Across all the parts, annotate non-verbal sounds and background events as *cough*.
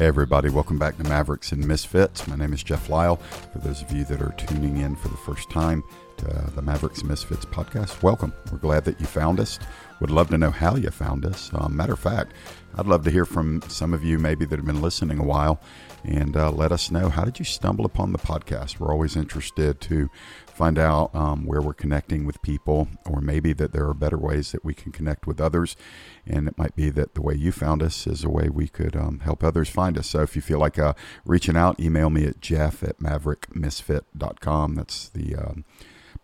Hey, everybody, welcome back to Mavericks and Misfits. My name is Jeff Lyle. For those of you that are tuning in for the first time to uh, the Mavericks and Misfits podcast, welcome. We're glad that you found us. Would love to know how you found us. Um, matter of fact, I'd love to hear from some of you maybe that have been listening a while and uh, let us know how did you stumble upon the podcast. We're always interested to find out um, where we're connecting with people, or maybe that there are better ways that we can connect with others. And it might be that the way you found us is a way we could um, help others find us. So if you feel like uh, reaching out, email me at jeff at maverickmisfit.com. That's the um,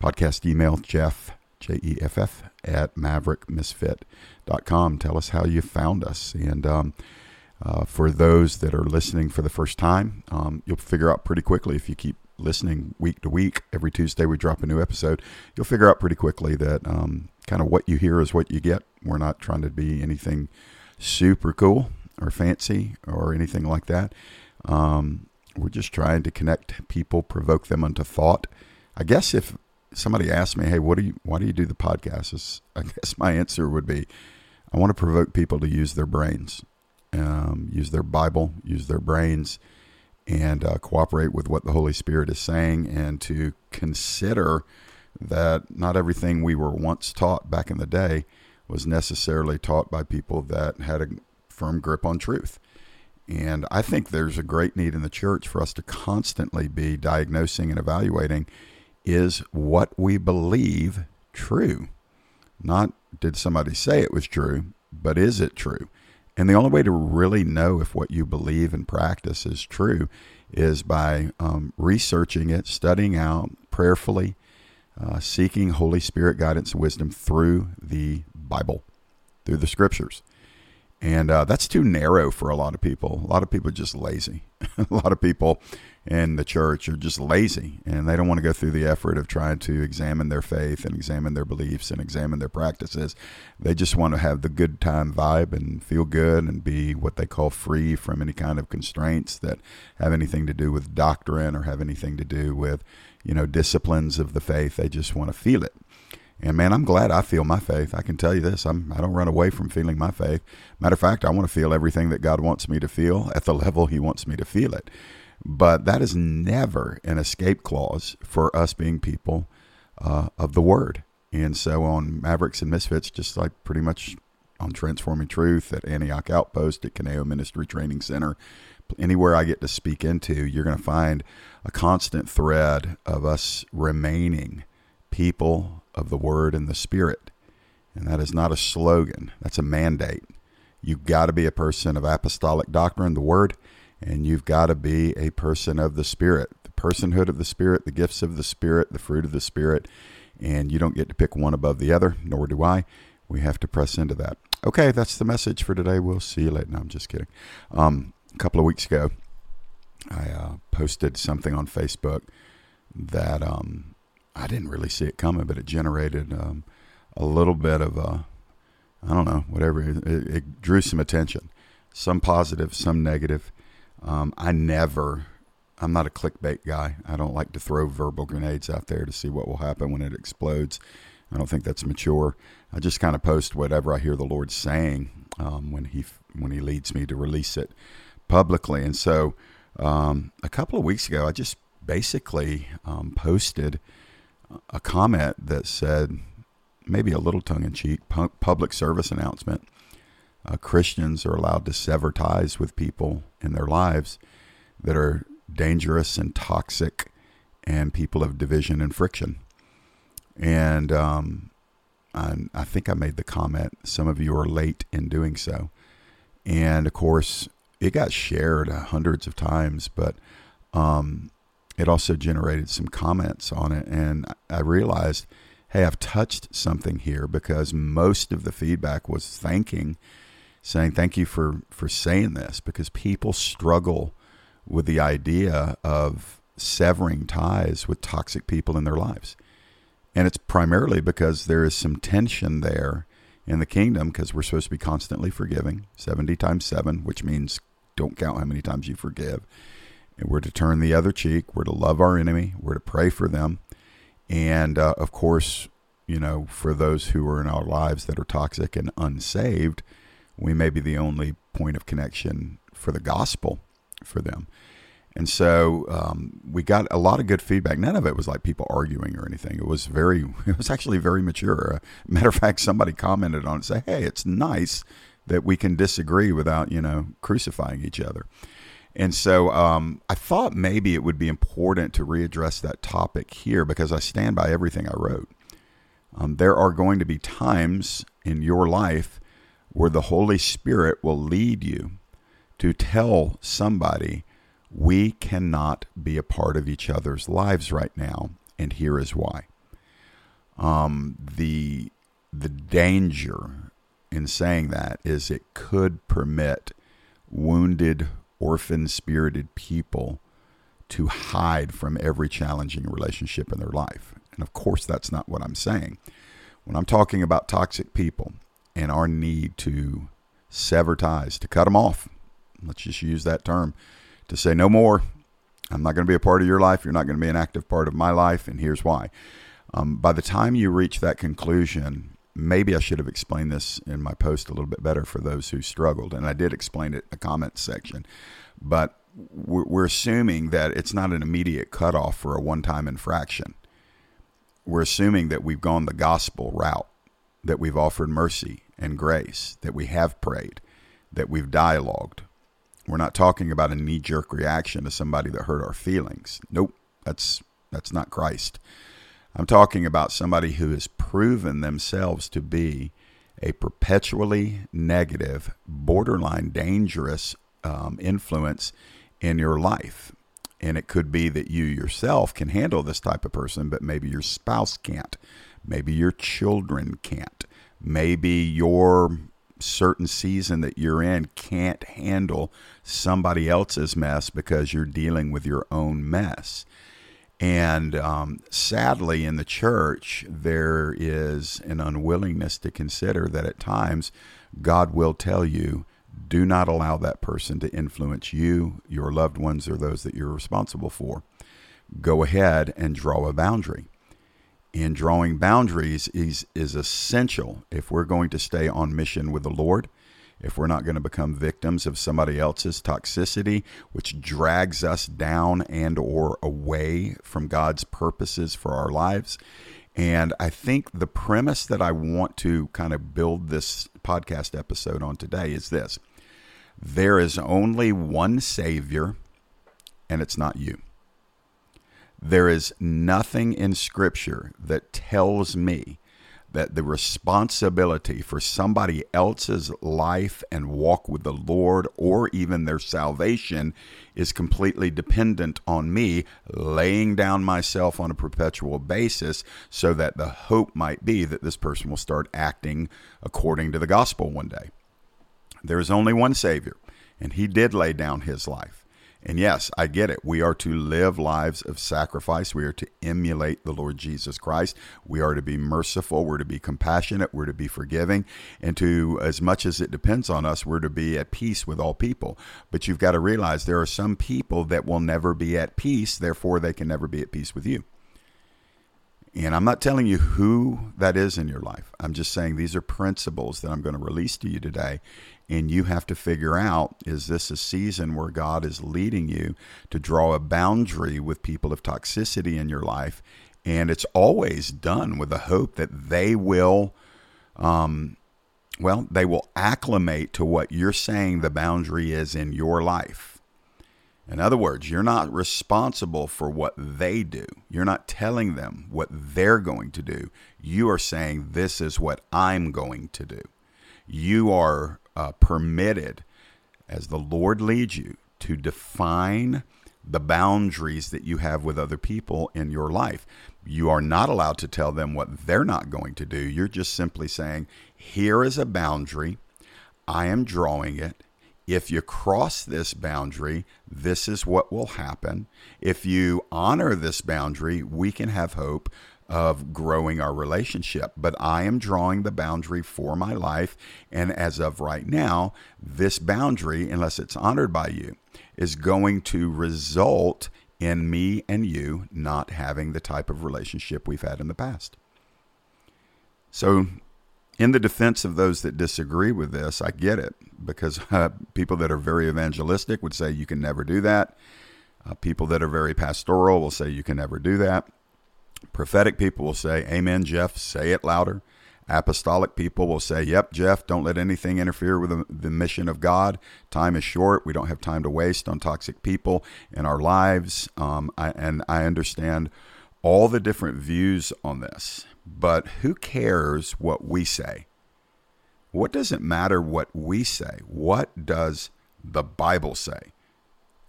podcast email, jeff, J E F F, at maverickmisfit.com. Tell us how you found us. And um, uh, for those that are listening for the first time, um, you'll figure out pretty quickly if you keep listening week to week, every Tuesday we drop a new episode, you'll figure out pretty quickly that um, kind of what you hear is what you get. We're not trying to be anything super cool or fancy or anything like that. Um, we're just trying to connect people, provoke them unto thought. I guess if somebody asked me, "Hey, what do you? Why do you do the podcast?" I guess my answer would be, I want to provoke people to use their brains, um, use their Bible, use their brains, and uh, cooperate with what the Holy Spirit is saying and to consider that not everything we were once taught back in the day was necessarily taught by people that had a firm grip on truth. And I think there's a great need in the church for us to constantly be diagnosing and evaluating is what we believe true? Not did somebody say it was true, but is it true? And the only way to really know if what you believe and practice is true is by um, researching it, studying out prayerfully, uh, seeking Holy Spirit guidance and wisdom through the Bible, through the scriptures. And uh, that's too narrow for a lot of people. A lot of people are just lazy. *laughs* a lot of people in the church are just lazy and they don't want to go through the effort of trying to examine their faith and examine their beliefs and examine their practices. They just want to have the good time vibe and feel good and be what they call free from any kind of constraints that have anything to do with doctrine or have anything to do with, you know, disciplines of the faith. They just want to feel it. And man, I'm glad I feel my faith. I can tell you this: I'm I don't run away from feeling my faith. Matter of fact, I want to feel everything that God wants me to feel at the *laughs* level He wants me to feel it. But that is never an escape clause for us being people uh, of the Word. And so on Mavericks and Misfits, just like pretty much on Transforming Truth at Antioch Outpost at Kaineo Ministry Training Center, anywhere I get to speak into, you're going to find a constant thread of us remaining people of the Word and the Spirit. And that is not a slogan, that's a mandate. You've got to be a person of apostolic doctrine, the Word, and you've got to be a person of the Spirit, the personhood of the Spirit, the gifts of the Spirit, the fruit of the Spirit. And you don't get to pick one above the other, nor do I. We have to press into that. Okay, that's the message for today. We'll see you later. No, I'm just kidding. Um, a couple of weeks ago, I uh, posted something on Facebook that um, I didn't really see it coming, but it generated um, a little bit of a, I don't know, whatever. It, it, drew some attention, some positive, some negative. Um, I never, I'm not a clickbait guy. I don't like to throw verbal grenades out there to see what will happen when it explodes. I don't think that's mature. I just kind of post whatever I hear the Lord saying um, when he when He leads me to release it publicly. And so, um, a couple of weeks ago, I just basically um, posted a comment that said, maybe a little tongue in cheek, public service announcement uh, Christians are allowed to sever ties with people in their lives that are dangerous and toxic and people of division and friction. And um, I, I think I made the comment, some of you are late in doing so. And of course, it got shared hundreds of times, but um, it also generated some comments on it. And I realized, hey, I've touched something here because most of the feedback was thanking saying thank you for for saying this because people struggle with the idea of severing ties with toxic people in their lives. And it's primarily because there is some tension there in the kingdom because we're supposed to be constantly forgiving 70 times 7, which means don't count how many times you forgive. And we're to turn the other cheek. We're to love our enemy. We're to pray for them. And uh, of course, you know, for those who are in our lives that are toxic and unsaved, we may be the only point of connection for the gospel. for them. And so um, we got a lot of good feedback. None of it was like people arguing or anything. It was very, *laughs* it was actually very mature. Uh, matter of fact, somebody commented on it, say, "Hey, it's nice that we can disagree without, you know, crucifying each other." And so um, I thought maybe it would be important to readdress that topic here because I stand by everything I wrote. Um, there are going to be times in your life where the Holy Spirit will lead you to tell somebody we cannot be a part of each other's lives right now, and here is why. Um, the the danger in saying that is it could permit wounded, orphan spirited people to hide from every challenging relationship in their life. And of course, that's not what I'm saying. When I'm talking about toxic people and our need to sever ties, to cut them off, let's just use that term to say no more. I'm not going to be a part of your life. You're not going to be an active part of my life. And here's why. Um, by the time you reach that conclusion, maybe I should have explained this in my post a little bit better for those who struggled. And I did explain it in the comments section. But we're assuming that it's not an immediate cutoff for a one time infraction. We're assuming that we've gone the gospel route, that we've offered mercy and grace, that we have prayed, that we've dialogued, we're not talking about a knee jerk reaction to somebody that hurt our feelings. Nope, that's that's not Christ. I'm talking about somebody who has proven themselves to be a perpetually negative, borderline dangerous um, influence in your life. And it could be that you yourself can handle this type of person, but maybe your spouse can't. Maybe your children can't. Maybe your certain season that you're in can't handle somebody else's mess because you're dealing with your own mess. And um, sadly, in the church, there is an unwillingness to consider that at times God will tell you, do not allow that person to influence you, your loved ones, or those that you're responsible for. Go ahead and draw a boundary. And drawing boundaries is, is essential if we're going to stay on mission with the Lord, if we're not going to become victims of somebody else's toxicity, which drags us down and or away from God's purposes for our lives. And I think the premise that I want to kind of build this podcast episode on today is this there is only one Savior, and it's not you. There is nothing in Scripture that tells me that the responsibility for somebody else's life and walk with the Lord or even their salvation is completely dependent on me laying down myself on a perpetual basis so that the hope might be that this person will start acting according to the gospel one day. There is only one Savior, and He did lay down His life. And yes, I get it. We are to live lives of sacrifice. We are to emulate the Lord Jesus Christ. We are to be merciful. We're to be compassionate. We're to be forgiving. And to, as much as it depends on us, we're to be at peace with all people. But you've got to realize there are some people that will never be at peace. Therefore, they can never be at peace with you. And I'm not telling you who that is in your life. I'm just saying these are principles that I'm going to release to you today and you have to figure out is this a season where God is leading you to draw a boundary with people of toxicity in your life? And it's always done with the hope that they will, um, well, they will acclimate to what you're saying the boundary is in your life. In other words, you're not responsible for what they do. You're not telling them what they're going to do. You are saying, This is what I'm going to do. You are uh, permitted as the Lord leads you to define the boundaries that you have with other people in your life. You are not allowed to tell them what they're not going to do. You're just simply saying, here is a boundary. I am drawing it. If you cross this boundary, this is what will happen. If you honor this boundary, we can have hope of growing our relationship. But I am drawing the boundary for my life. And as of right now, this boundary, unless it's honored by you, is going to result in me and you not having the type of relationship we've had in the past. So, in the defense of those that disagree with this, I get it because uh, people that are very evangelistic would say you can never do that. Uh, people that are very pastoral will say you can never do that. Prophetic people will say, Amen, Jeff, say it louder. Apostolic people will say, Yep, Jeff, don't let anything interfere with the, mission of God. Time is short. We don't have time to waste on toxic people in our lives. Um, I, and I understand all the different views on this, but who cares what we say? What does it matter what we say? What does the Bible say?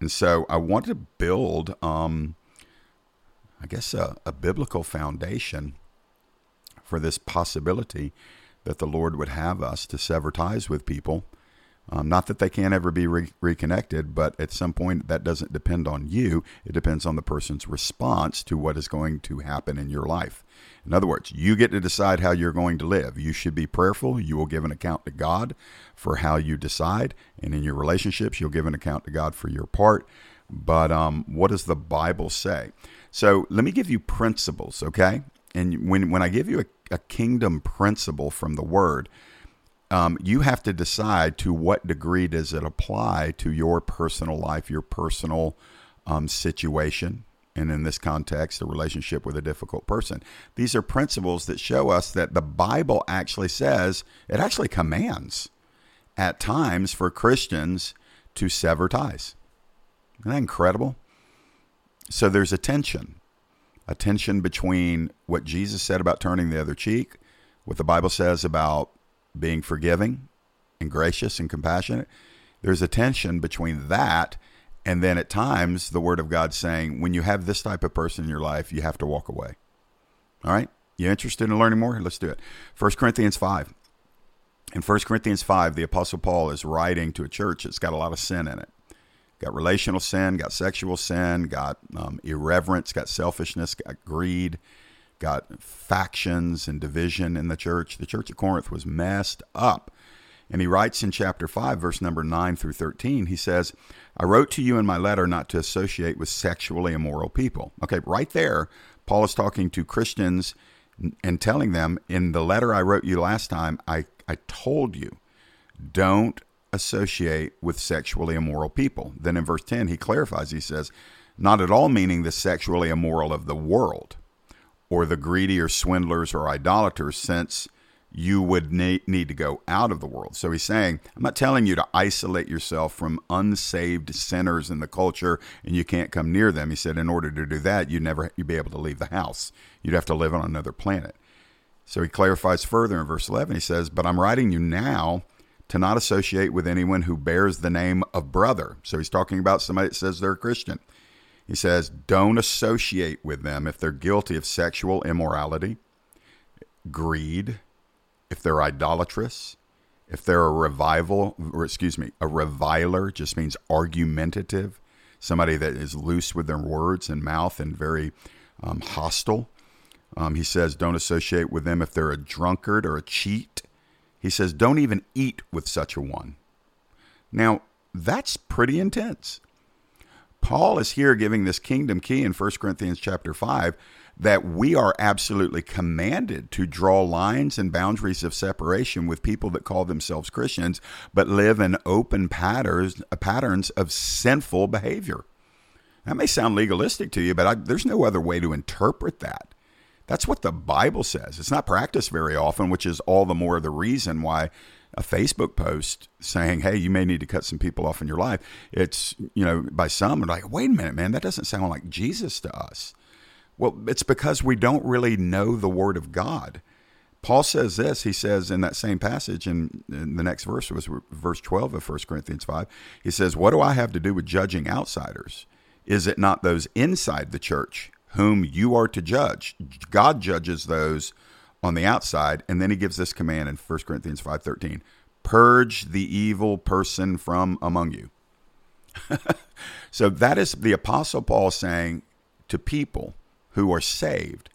And so I want to build, um, I guess, a, a biblical foundation for this possibility that the Lord would have us to sever ties with people. Um, not that they can't ever be re- reconnected, but at some point that doesn't depend on you. It depends on the person's response to what is going to happen in your life. In other words, you get to decide how you're going to live. You should be prayerful. You will give an account to God for how you decide. And in your relationships, you'll give an account to God for your part. But um, what does the Bible say? So let me give you principles, okay? And when, when I give you a, a kingdom principle from the Word, um, you have to decide to what degree does it apply to your personal life, your personal um, situation, and in this context, a relationship with a difficult person. These are principles that show us that the Bible actually says, it actually commands at times for Christians to sever ties. Isn't that incredible? So there's a tension, a tension between what Jesus said about turning the other cheek, what the Bible says about being forgiving and gracious and compassionate. There's a tension between that and then at times the word of God saying, when you have this type of person in your life, you have to walk away. All right? You interested in learning more? Let's do it. 1 Corinthians 5. In 1 Corinthians 5, the Apostle Paul is writing to a church that's got a lot of sin in it. Got relational sin, got sexual sin, got um, irreverence, got selfishness, got greed, got factions and division in the church. The church of Corinth was messed up. And he writes in chapter 5, verse number 9 through 13, he says, I wrote to you in my letter not to associate with sexually immoral people. Okay, right there, Paul is talking to Christians and telling them, in the letter I wrote you last time, I, I told you, don't associate with sexually immoral people. Then in verse 10, he clarifies, he says, not at all meaning the sexually immoral of the world or the greedy or swindlers or idolaters, since you would need, to go out of the world. So he's saying, I'm not telling you to isolate yourself from unsaved sinners in the culture and you can't come near them. He said, in order to do that, you'd never you'd be able to leave the house. You'd have to live on another planet. So he clarifies further in verse 11. He says, But I'm writing you now to not associate with anyone who bears the name of brother. So he's talking about somebody that says they're a Christian. He says, Don't associate with them if they're guilty of sexual immorality, greed, if they're idolatrous, if they're a revival, or excuse me, a reviler just means argumentative, somebody that is loose with their words and mouth and very um, hostile. Um, he says, don't associate with them if they're a drunkard or a cheat. He says, don't even eat with such a one. Now, that's pretty intense. Paul is here giving this kingdom key in 1 Corinthians chapter 5 that we are absolutely commanded to draw lines and boundaries of separation with people that call themselves Christians but live in open patterns patterns of sinful behavior. That may sound legalistic to you, but I, there's no other way to interpret that. That's what the Bible says. It's not practiced very often, which is all the more the reason why a Facebook post saying, "Hey, you may need to cut some people off in your life." It's you know by some like, "Wait a minute, man, that doesn't sound like Jesus to us." Well, it's because we don't really know the Word of God. Paul says this. He says in that same passage, in, in the next verse was verse twelve of 1 Corinthians five. He says, "What do I have to do with judging outsiders? Is it not those inside the church whom you are to judge? God judges those." on the outside and then he gives this command in 1 corinthians 5.13 purge the evil person from among you *laughs* so that is the apostle paul saying to people who are saved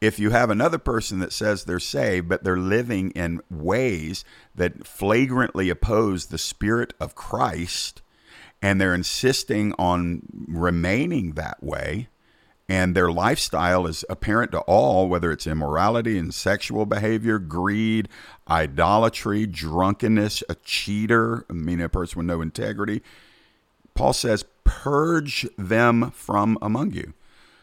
if you have another person that says they're saved but they're living in ways that flagrantly oppose the spirit of christ and they're insisting on remaining that way and their lifestyle is apparent to all, whether it's immorality and sexual behavior, greed, idolatry, drunkenness, a cheater, I mean, a person with no integrity. Paul says, purge them from among you.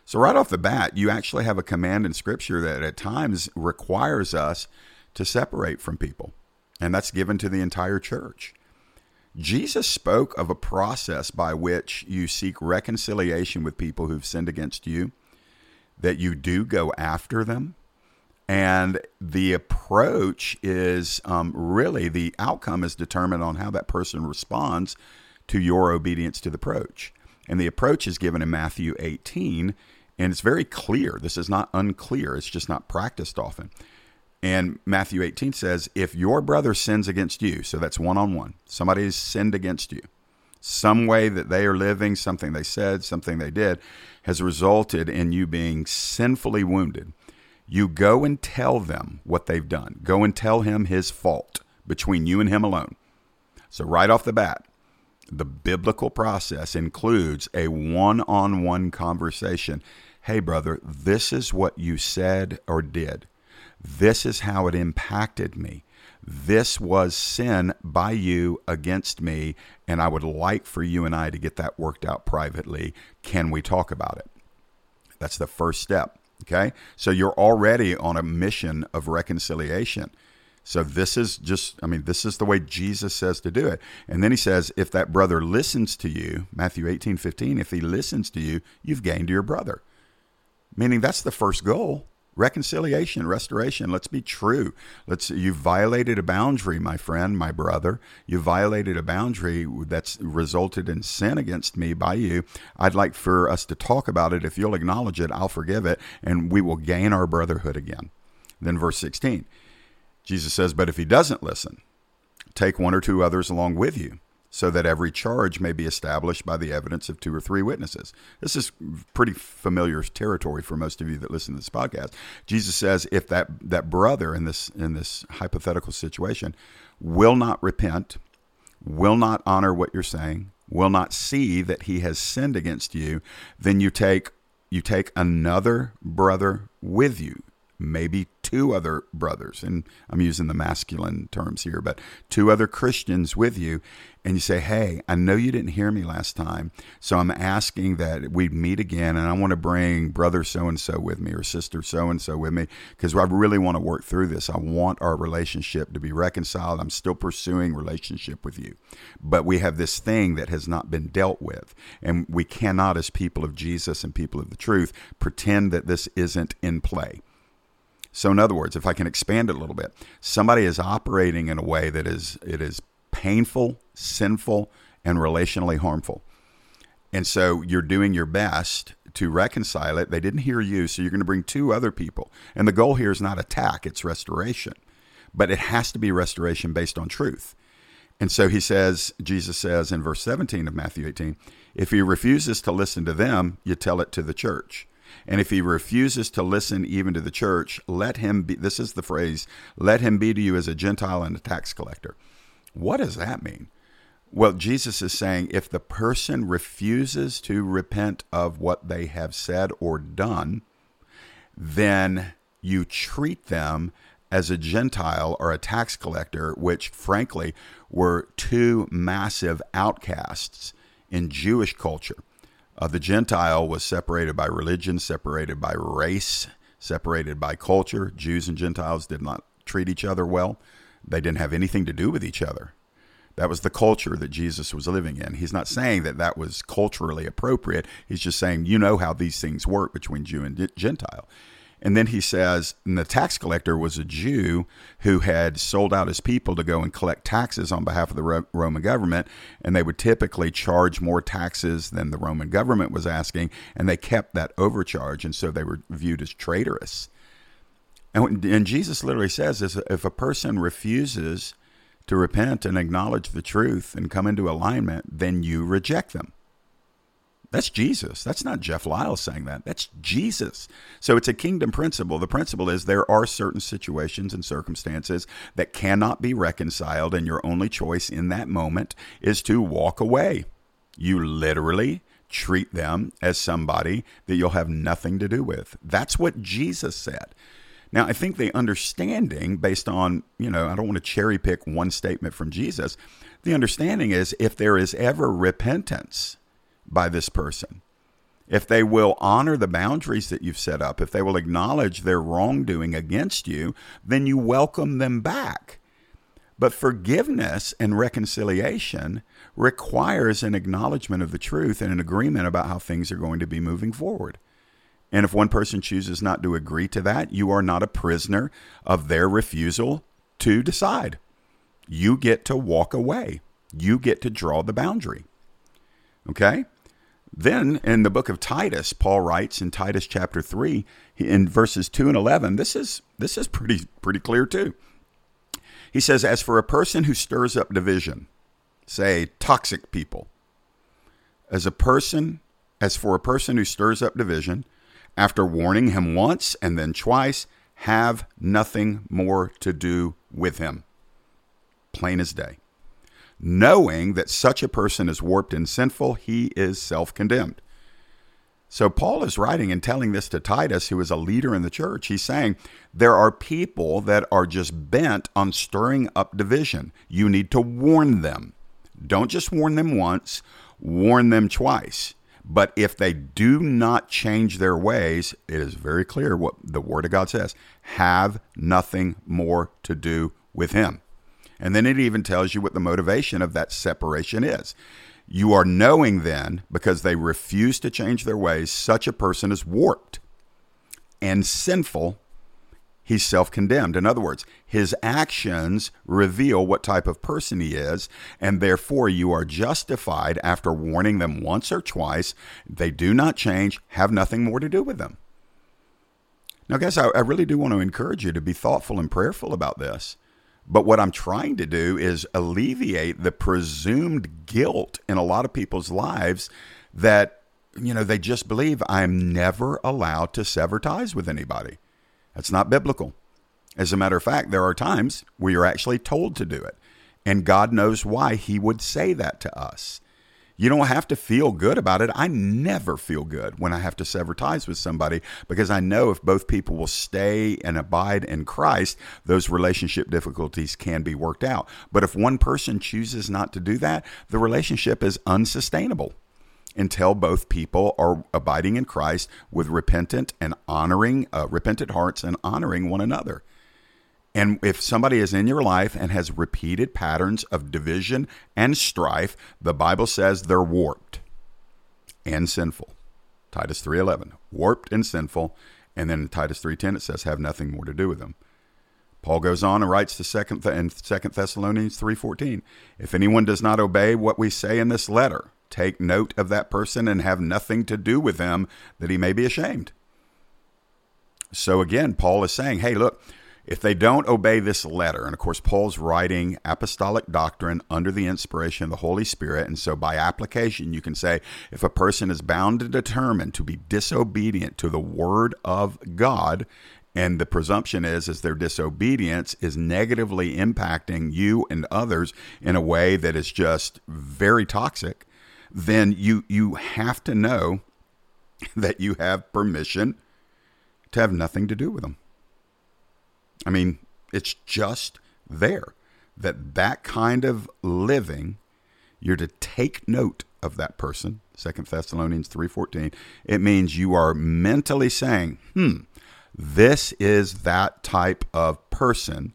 So, right off the bat, you actually have a command in Scripture that at times requires us to separate from people, and that's given to the entire church. Jesus spoke of a process by which you seek reconciliation with people who've sinned against you, that you do go after them. And the approach is um, really the outcome is determined on how that person responds to your obedience to the approach. And the approach is given in Matthew 18, and it's very clear. This is not unclear, it's just not practiced often. And Matthew 18 says, if your brother sins against you, so that's one on one, somebody has sinned against you, some way that they are living, something they said, something they did, has resulted in you being sinfully wounded. You go and tell them what they've done. Go and tell him his fault between you and him alone. So, right off the bat, the biblical process includes a one on one conversation. Hey, brother, this is what you said or did. This is how it impacted me. This was sin by you against me, and I would like for you and I to get that worked out privately. Can we talk about it? That's the first step. Okay. So you're already on a mission of reconciliation. So this is just, I mean, this is the way Jesus says to do it. And then he says, if that brother listens to you, Matthew 18, 15, if he listens to you, you've gained your brother. Meaning that's the first goal reconciliation, restoration. Let's be true. Let's you violated a boundary, my friend, my brother. You violated a boundary that's resulted in sin against me by you. I'd like for us to talk about it. If you'll acknowledge it, I'll forgive it, and we will gain our brotherhood again. Then verse 16. Jesus says, But if he doesn't listen, take one or two others along with you so that every charge may be established by the evidence of two or three witnesses. This is pretty familiar territory for most of you that listen to this podcast. Jesus says if that that brother in this in this hypothetical situation will not repent, will not honor what you're saying, will not see that he has sinned against you, then you take you take another brother with you maybe two other brothers, and I'm using the masculine terms here, but two other Christians with you, and you say, Hey, I know you didn't hear me last time, so I'm asking that we meet again, and I want to bring brother so and so with me or sister so and so with me because I really want to work through this. I want our relationship to be reconciled. I'm still pursuing relationship with you, but we have this thing that has not been dealt with, and we cannot, as people of Jesus and people of the truth, pretend that this isn't in play. So, in other words, if I can expand it a little bit, somebody is operating in a way that is it is painful, sinful, and relationally harmful. And so you're doing your best to reconcile it. They didn't hear you, so you're going to bring two other people. And the goal here is not attack, it's restoration. But it has to be restoration based on truth. And so he says, Jesus says in verse 17 of Matthew 18, if he refuses to listen to them, you tell it to the church. And if he refuses to listen even to the church, let him be, this is the phrase, let him be to you as a Gentile and a tax collector. What does that mean? Well, Jesus is saying if the person refuses to repent of what they have said or done, then you treat them as a Gentile or a tax collector, which frankly were two massive outcasts in Jewish culture. Uh, the Gentile was separated by religion, separated by race, separated by culture. Jews and Gentiles did not treat each other well. They didn't have anything to do with each other. That was the culture that Jesus was living in. He's not saying that that was culturally appropriate. He's just saying, you know how these things work between Jew and Gentile. And then he says, and the tax collector was a Jew who had sold out his people to go and collect taxes on behalf of the Roman government. And they would typically charge more taxes than the Roman government was asking. And they kept that overcharge. And so they were viewed as traitorous. And, and Jesus literally says is if a person refuses to repent and acknowledge the truth and come into alignment, then you reject them. That's Jesus. That's not Jeff Lyle saying that. That's Jesus. So it's a kingdom principle. The principle is there are certain situations and circumstances that cannot be reconciled, and your only choice in that moment is to walk away. You literally treat them as somebody that you'll have nothing to do with. That's what Jesus said. Now, I think the understanding, based on, you know, I don't want to cherry pick one statement from Jesus, the understanding is if there is ever repentance by this person, if they will honor the boundaries that you've set up, if they will acknowledge their wrongdoing against you, then you welcome them back. But forgiveness and reconciliation requires an acknowledgement of the truth and an agreement about how things are going to be moving forward. And if one person chooses not to agree to that, you are not a prisoner of their refusal to decide. You get to walk away. You get to draw the boundary. Okay? Then in the book of Titus, Paul writes in Titus chapter 3 in verses 2 and 11, this is this is pretty pretty clear too. He says as for a person who stirs up division, say toxic people, as a person as for a person who stirs up division, after warning him once and then twice, have nothing more to do with him. Plain as day. Knowing that such a person is warped and sinful, he is self condemned. So, Paul is writing and telling this to Titus, who is a leader in the church. He's saying there are people that are just bent on stirring up division. You need to warn them. Don't just warn them once, warn them twice. But if they do not change their ways, it is very clear what the Word of God says have nothing more to do with Him. And then it even tells you what the motivation of that separation is. You are knowing then, because they refuse to change their ways, such a person is warped and sinful he's self condemned. In other words, his actions reveal what type of person he is, and therefore you are justified after warning them once or twice. They do not change, have nothing more to do with them. Now, guys, I, I really do want to encourage you to be thoughtful and prayerful about this. But what I'm trying to do is alleviate the presumed guilt in a lot of people's lives that, you know, they just believe I'm never allowed to sever ties with anybody. That's not biblical. As a matter of fact, there are times where you're actually told to do it. And God knows why He would say that to us. You don't have to feel good about it. I never feel good when I have to sever ties with somebody because I know if both people will stay and abide in Christ, those relationship difficulties can be worked out. But if one person chooses not to do that, the relationship is unsustainable until both people are abiding in Christ with repentant and honoring, uh, repentant hearts and honoring one another. And if somebody is in your life and has repeated patterns of division and strife, the Bible says they're warped and sinful. Titus 3:11, warped and sinful, and then in Titus 3:10 it says have nothing more to do with them. Paul goes on and writes to second in Second Thessalonians 3:14, if anyone does not obey what we say in this letter, take note of that person and have nothing to do with them that he may be ashamed. So again, Paul is saying, hey, look, if they don't obey this letter, and of course, Paul's writing apostolic doctrine under the inspiration of the Holy Spirit. And so, by application, you can say if a person is bound and determined to be disobedient to the word of God, and the presumption is is their disobedience is negatively impacting you and others in a way that is just very toxic then you you have to know that you have permission to have nothing to do with them. I mean, it's just there that that kind of living you're to take note of that person. Second Thessalonians 3:14. It means you are mentally saying, "Hmm, this is that type of person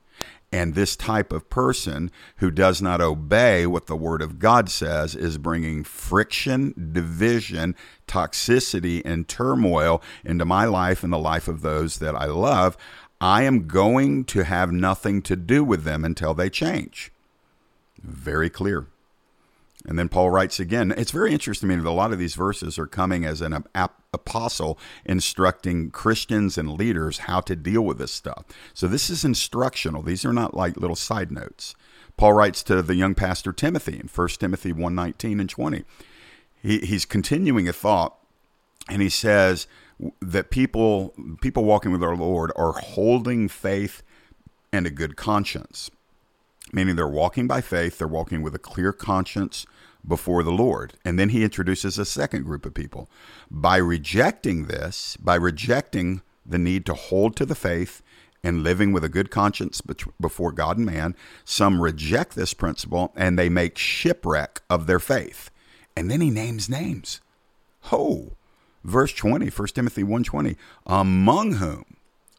and this type of person who does not obey what the Word of God says is bringing friction, division, toxicity, and turmoil into my life and the life of those that I love. I am going to have nothing to do with them until they change. Very clear. And then Paul writes again. It's very interesting to me that a lot of these verses are coming as an apostle instructing Christians and leaders how to deal with this stuff. So this is instructional. These are not like little side notes. Paul writes to the young pastor Timothy in 1 Timothy 1:19 and 20. He, he's continuing a thought and he says that people people walking with our Lord are holding faith and a good conscience meaning they're walking by faith, they're walking with a clear conscience before the Lord. And then he introduces a second group of people. By rejecting this, by rejecting the need to hold to the faith and living with a good conscience before God and man, some reject this principle and they make shipwreck of their faith. And then he names names. Oh, verse 20, 1 Timothy 1.20, among whom,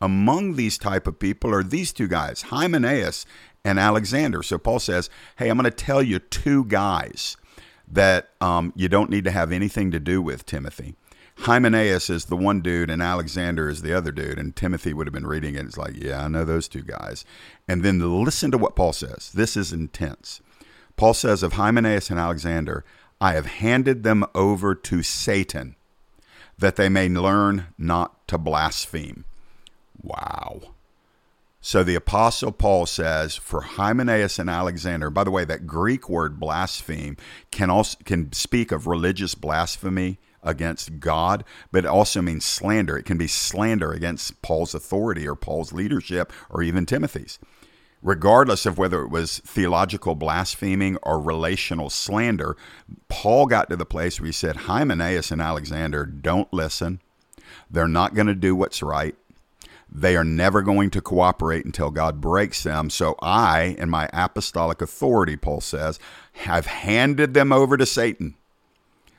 among these type of people are these two guys, Hymenaeus and Alexander. So Paul says, hey, I'm going to tell you two guys that um, you don't need to have anything to do with, Timothy. Hymenaeus is the one dude and Alexander is the other dude. And Timothy would have been reading it. It's like, yeah, I know those two guys. And then listen to what Paul says. This is intense. Paul says of Hymenaeus and Alexander, I have handed them over to Satan that they may learn not to blaspheme. Wow. So the Apostle Paul says for Hymenaeus and Alexander, by the way, that Greek word blaspheme can also can speak of religious blasphemy against God, but it also means slander. It can be slander against Paul's authority or Paul's leadership or even Timothy's. Regardless of whether it was theological blaspheming or relational slander, Paul got to the place where he said, Hymenaeus and Alexander don't listen. They're not going to do what's right. They are never going to cooperate until God breaks them. So I, in my apostolic authority, Paul says, have handed them over to Satan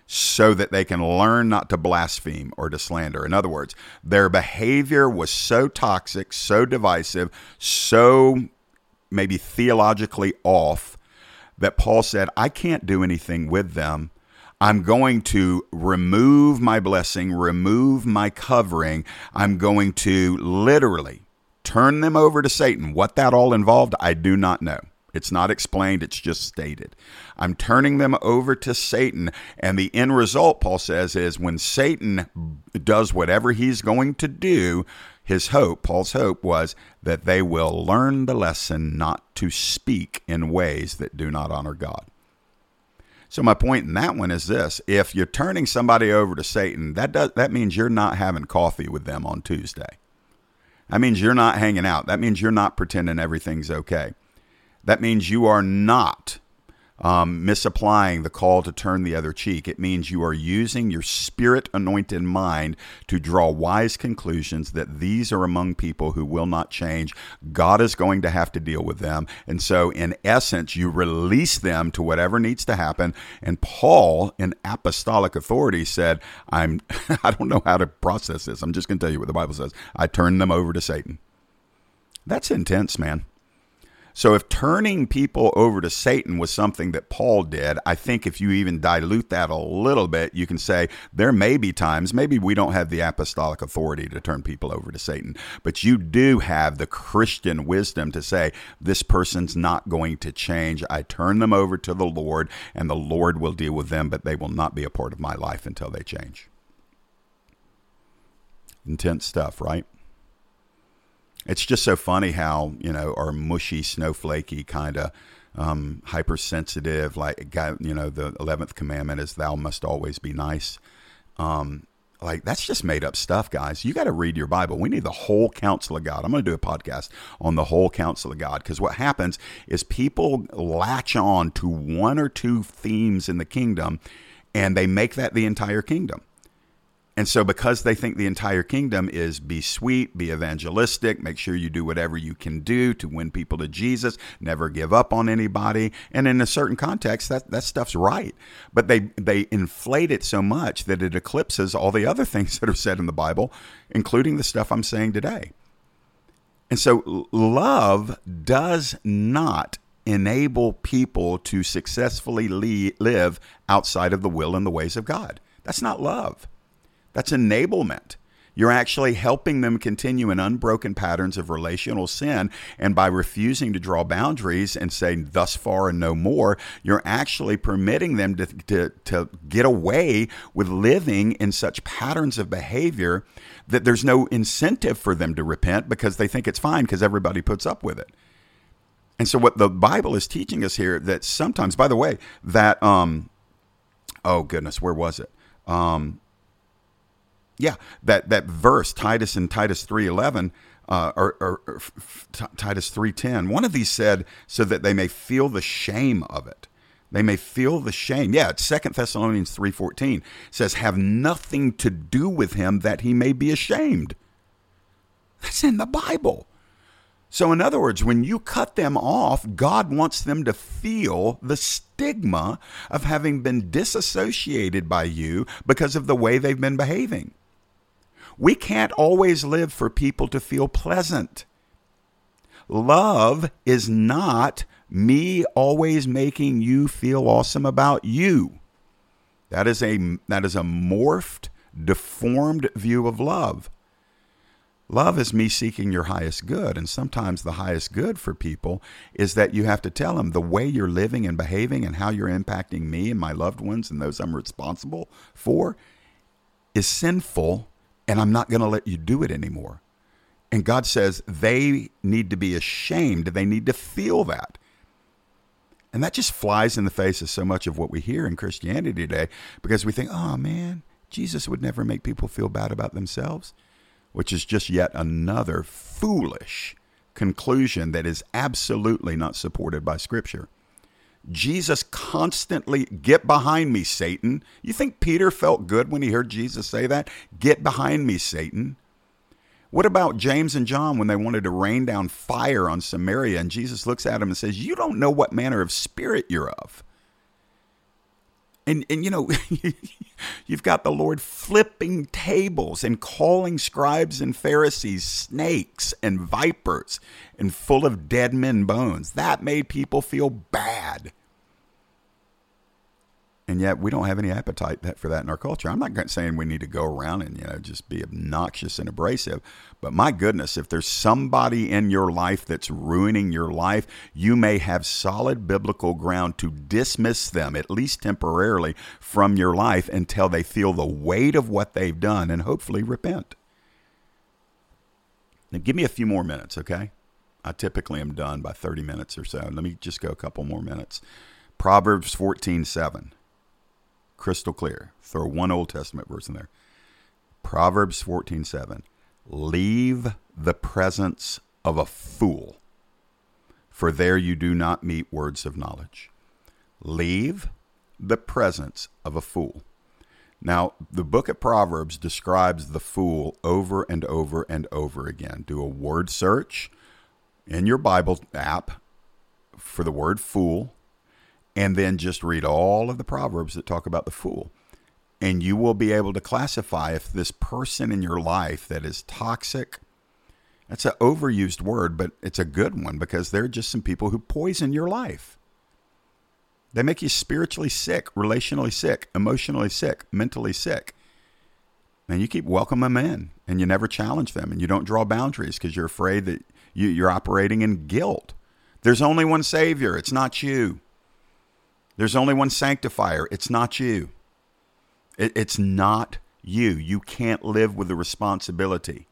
so that they can learn not to blaspheme or to slander. In other words, their behavior was so toxic, so divisive, so maybe theologically off that Paul said, I can't do anything with them I'm going to remove my blessing, remove my covering. I'm going to literally turn them over to Satan. What that all involved, I do not know. It's not explained, it's just stated. I'm turning them over to Satan. And the end result, Paul says, is when Satan does whatever he's going to do, his hope, Paul's hope, was that they will learn the lesson not to speak in ways that do not honor God. So my point in that one is this: if you're turning somebody over to Satan, that does that means you're not having coffee with them on Tuesday. That means you're not hanging out. That means you're not pretending everything's okay. That means you are not um, misapplying the call to turn the other cheek. It means you are using your spirit anointed mind to draw wise conclusions that these are among people who will not change. God is going to have to deal with them. And so, in essence, you release them to whatever needs to happen. And Paul, in apostolic authority, said, I'm, *laughs* I don't know how to process this. I'm just going to tell you what the Bible says. I turn them over to Satan. That's intense, man. So if turning people over to Satan was something that Paul did, I think if you even dilute that a little bit, you can say there may be times, maybe we don't have the apostolic authority to turn people over to Satan, but you do have the Christian wisdom to say, this person's not going to change. I turn them over to the Lord, and the Lord will deal with them, but they will not be a part of my life until they change. Intense stuff, right? It's just so funny how you know our mushy, snowflakey kind of um, hypersensitive, like guy. you know the eleventh commandment is "Thou must always be nice." Um, like that's just made up stuff, guys. You got to read your Bible. We need the whole counsel of God. I'm going to do a podcast on the whole counsel of God because what happens is people latch on to one or two themes in the kingdom, and they make that the entire kingdom. And so, because they think the entire kingdom is be sweet, be evangelistic, make sure you do whatever you can do to win people to Jesus, never give up on anybody. And in a certain context, that, that stuff's right. But they, they inflate it so much that it eclipses all the other *laughs* things that are said in the Bible, including the stuff I'm saying today. And so, love does not enable people to successfully live outside of the will and the ways of God. That's not love. That's enablement. You're actually helping them continue in unbroken patterns of relational sin. And by refusing to draw boundaries and say thus far and no more, you're actually permitting them to, to, to get away with living in such patterns of behavior that there's no incentive for them to repent because they think it's fine because everybody puts up with it. And so, what the Bible is teaching us here that sometimes, by the way, that, um, oh goodness, where was it? Um, yeah, that that verse Titus in Titus three eleven. Uh, or, or, or Titus 3.10 one of these said so that they may feel the shame of it They may feel the shame. Yeah, Second Thessalonians 3:14 says have nothing to do with him that he may be ashamed. That's in the Bible. So, in other words, when you cut them off, God wants them to feel the stigma of having been disassociated by you because of the way they've been behaving. We can't always live for people to feel pleasant. Love is not me always making you feel awesome about you. That is a that is a morphed, deformed view of love. Love is me seeking your highest good. And sometimes the highest good for people is that you have to tell them the way you're living and behaving and how you're impacting me and my loved ones and those I'm responsible for is sinful, and I'm not going to let you do it anymore. And God says they need to be ashamed. They need to feel that. And that just flies in the face of so much of what we hear in Christianity today because we think, oh man, Jesus would never make people feel bad about themselves which is just yet another foolish conclusion that is absolutely not supported by Scripture. Jesus constantly, get behind me, Satan. You think Peter felt good when he heard Jesus say that? Get behind me, Satan. What about James and John when they wanted to rain down fire on Samaria and Jesus looks at them and says, You don't know what manner of spirit you're of. And, and you know, *laughs* you've got the Lord flipping tables and calling scribes and Pharisees snakes and vipers and full of dead men bones. That made people feel bad and yet we don't have any appetite for that in our culture. I'm not saying we need to go around and you know just be obnoxious and abrasive, but my goodness, if there's somebody in your life that's ruining your life, you may have solid biblical ground to dismiss them at least temporarily from your life until they feel the weight of what they've done and hopefully repent. Now, give me a few more minutes, okay? I typically am done by 30 minutes or so. Let me just go a couple more minutes. Proverbs 14 7 crystal clear. Throw one Old Testament verse in there. Proverbs 14:7. Leave the presence of a fool, for there you do not meet words of knowledge. Leave the presence of a fool. Now, the book of Proverbs describes the fool over and over and over again. Do a word search in your Bible app for the word fool and then just read all of the proverbs that talk about the fool. And you will be able to classify if this person in your life that is toxic that's an overused word but it's a good one because they're just some people who poison your life. They make you spiritually sick relationally sick emotionally sick mentally sick. And you keep welcoming them in and you never challenge them and you don't draw boundaries because you're afraid that you, you're operating in guilt. There's only one savior. It's not you there's only one sanctifier. It's not you. It, it's not you. You can't live with the responsibility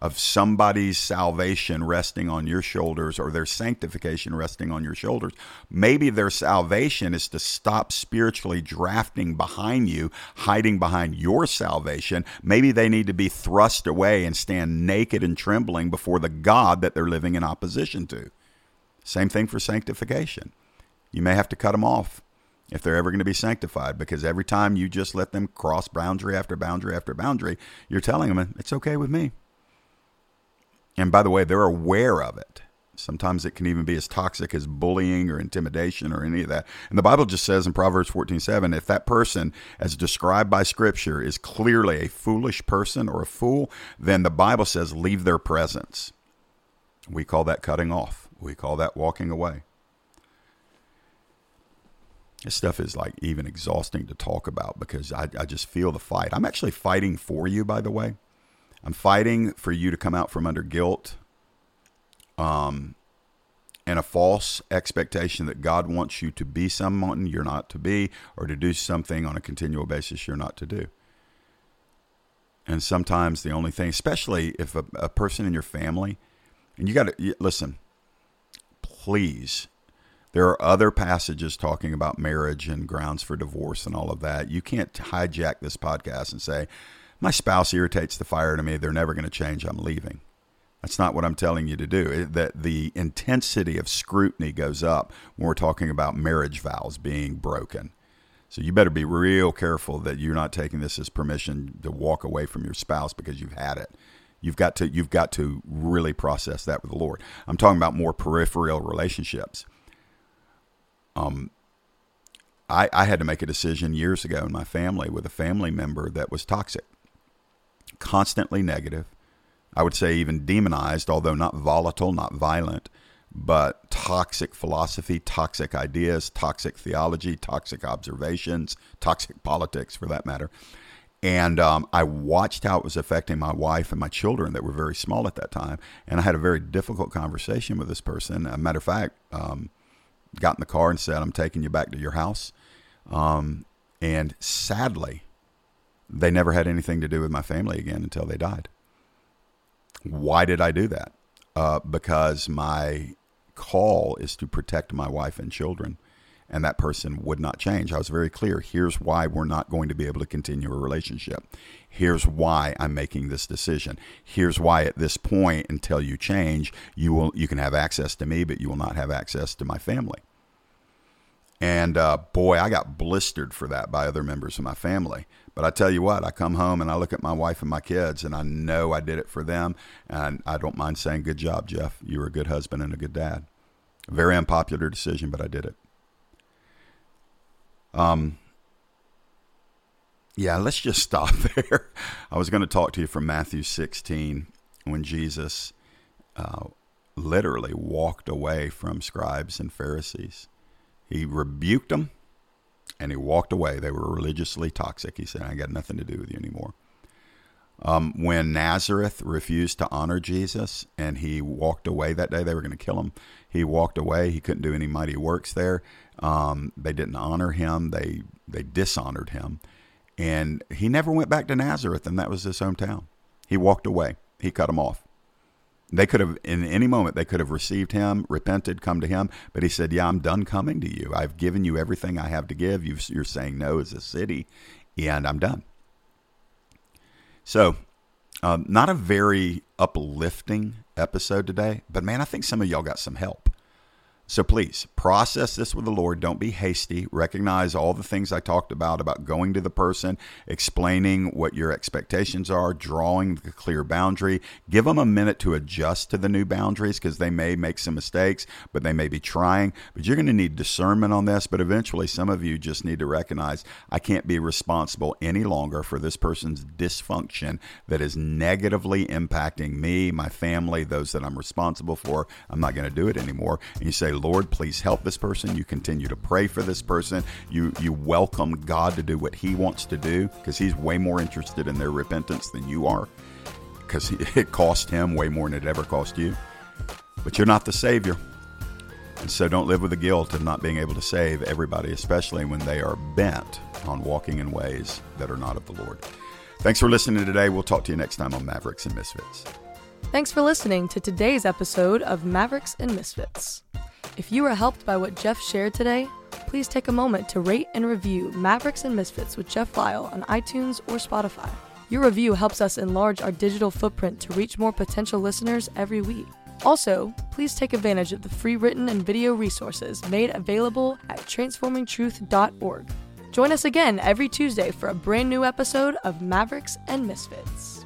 of somebody's salvation resting on your shoulders or their sanctification resting on your shoulders. Maybe their salvation is to stop spiritually drafting behind you, hiding behind your salvation. Maybe they need to be thrust away and stand naked and trembling before the God that they're living in opposition to. Same thing for sanctification. You may have to cut them off if they're ever going to be sanctified because every time you just let them cross boundary after boundary after boundary, you're telling them it's okay with me. And by the way, they're aware of it. Sometimes it can even be as toxic as bullying or intimidation or any of that. And the Bible just says in Proverbs 14:7, if that person as described by scripture is clearly a foolish person or a fool, then the Bible says leave their presence. We call that cutting off. We call that walking away. This stuff is like even exhausting to talk about because I, I just feel the fight. I'm actually fighting for you, by the way. I'm fighting for you to come out from under guilt um, and a false expectation that God wants you to be someone you're not to be or to do something on a continual basis you're not to do. And sometimes the only thing, especially if a, a person in your family, and you got to listen, please there are other passages talking about marriage and grounds for divorce and all of that. You can't hijack this podcast and say, my spouse irritates the fire to me. They're never going to change. I'm leaving. That's not what I'm telling you to do. That the intensity of scrutiny goes up when we're talking about marriage vows being broken. So you better be real careful that you're not taking this as permission to walk away from your spouse because you've had it. You've got to you've got to really process that with the Lord. I'm talking about more peripheral relationships. Um, I, I had to make a decision years ago in my family with a family member that was toxic, constantly negative. I would say even demonized, although not volatile, not violent, but toxic philosophy, toxic ideas, toxic theology, toxic observations, toxic politics for that matter. And um, I watched how it was affecting my wife and my children that were very small at that time. And I had a very difficult conversation with this person. As a matter of fact, um, got in the car and said, I'm taking you back to your house. Um, and sadly, they never had anything to do with my family again until they died. Why did I do that? Uh, because my call is to protect my wife and children and that person would not change. I was very clear. Here's why we're not going to be able to continue a relationship. Here's why I'm making this decision. Here's why at this point, until you change, you will you can have access to me, but you will not have access to my family. And uh, boy, I got blistered for that by other members of my family. But I tell you what, I come home and I look at my wife and my kids, and I know I did it for them. And I don't mind saying, "Good job, Jeff. You were a good husband and a good dad." very unpopular decision, but I did it. Um, yeah, let's just stop *laughs* there. I was going to talk to you from Matthew 16 when Jesus uh, literally walked away from scribes and Pharisees. He rebuked them and he walked away. They were religiously toxic. He said, I got nothing to do with you anymore. Um, when Nazareth refused to honor Jesus and he walked away that day, they were going to kill him. He walked away. He couldn't do any mighty works there. Um, they didn't honor him. They they dishonored him, and he never went back to Nazareth, and that was his hometown. He walked away. He cut them off. They could have, in any moment, they could have received him, repented, come to him, but he said, "Yeah, I'm done coming to you. I've given you everything I have to give. you are saying no as a city, and I'm done." So, um, not a very uplifting episode today, but man, I think some of y'all got some help. So please process this with the Lord. Don't be hasty. Recognize all the things I talked about about going to the person, explaining what your expectations are, drawing the clear boundary. Give them a minute to adjust to the new boundaries because they may make some mistakes, but they may be trying. But you're going to need discernment on this. But eventually, some of you just need to recognize I can't be responsible any longer for this person's dysfunction that is negatively impacting me, my family, those that I'm responsible for. I'm not going to do it anymore. And you say, Lord, please help this person. You continue to pray for this person. You you welcome God to do what He wants to do because He's way more interested in their repentance than you are because *laughs* it cost Him way more than it ever cost you. But you're not the Savior. And so don't live with the guilt of not being able to save everybody, especially when they are bent on walking in ways that are not of the Lord. Thanks for listening today. We'll talk to you next time on Mavericks and Misfits. Thanks for listening to today's episode of Mavericks and Misfits. If you were helped by what Jeff shared today, please take a moment to rate and review Mavericks and Misfits with Jeff Lyle on iTunes or Spotify. Your review helps us enlarge our digital footprint to reach more potential listeners every week. Also, please take advantage of the free written and video resources made available at transformingtruth.org. Join us again every Tuesday for a brand new episode of Mavericks and Misfits.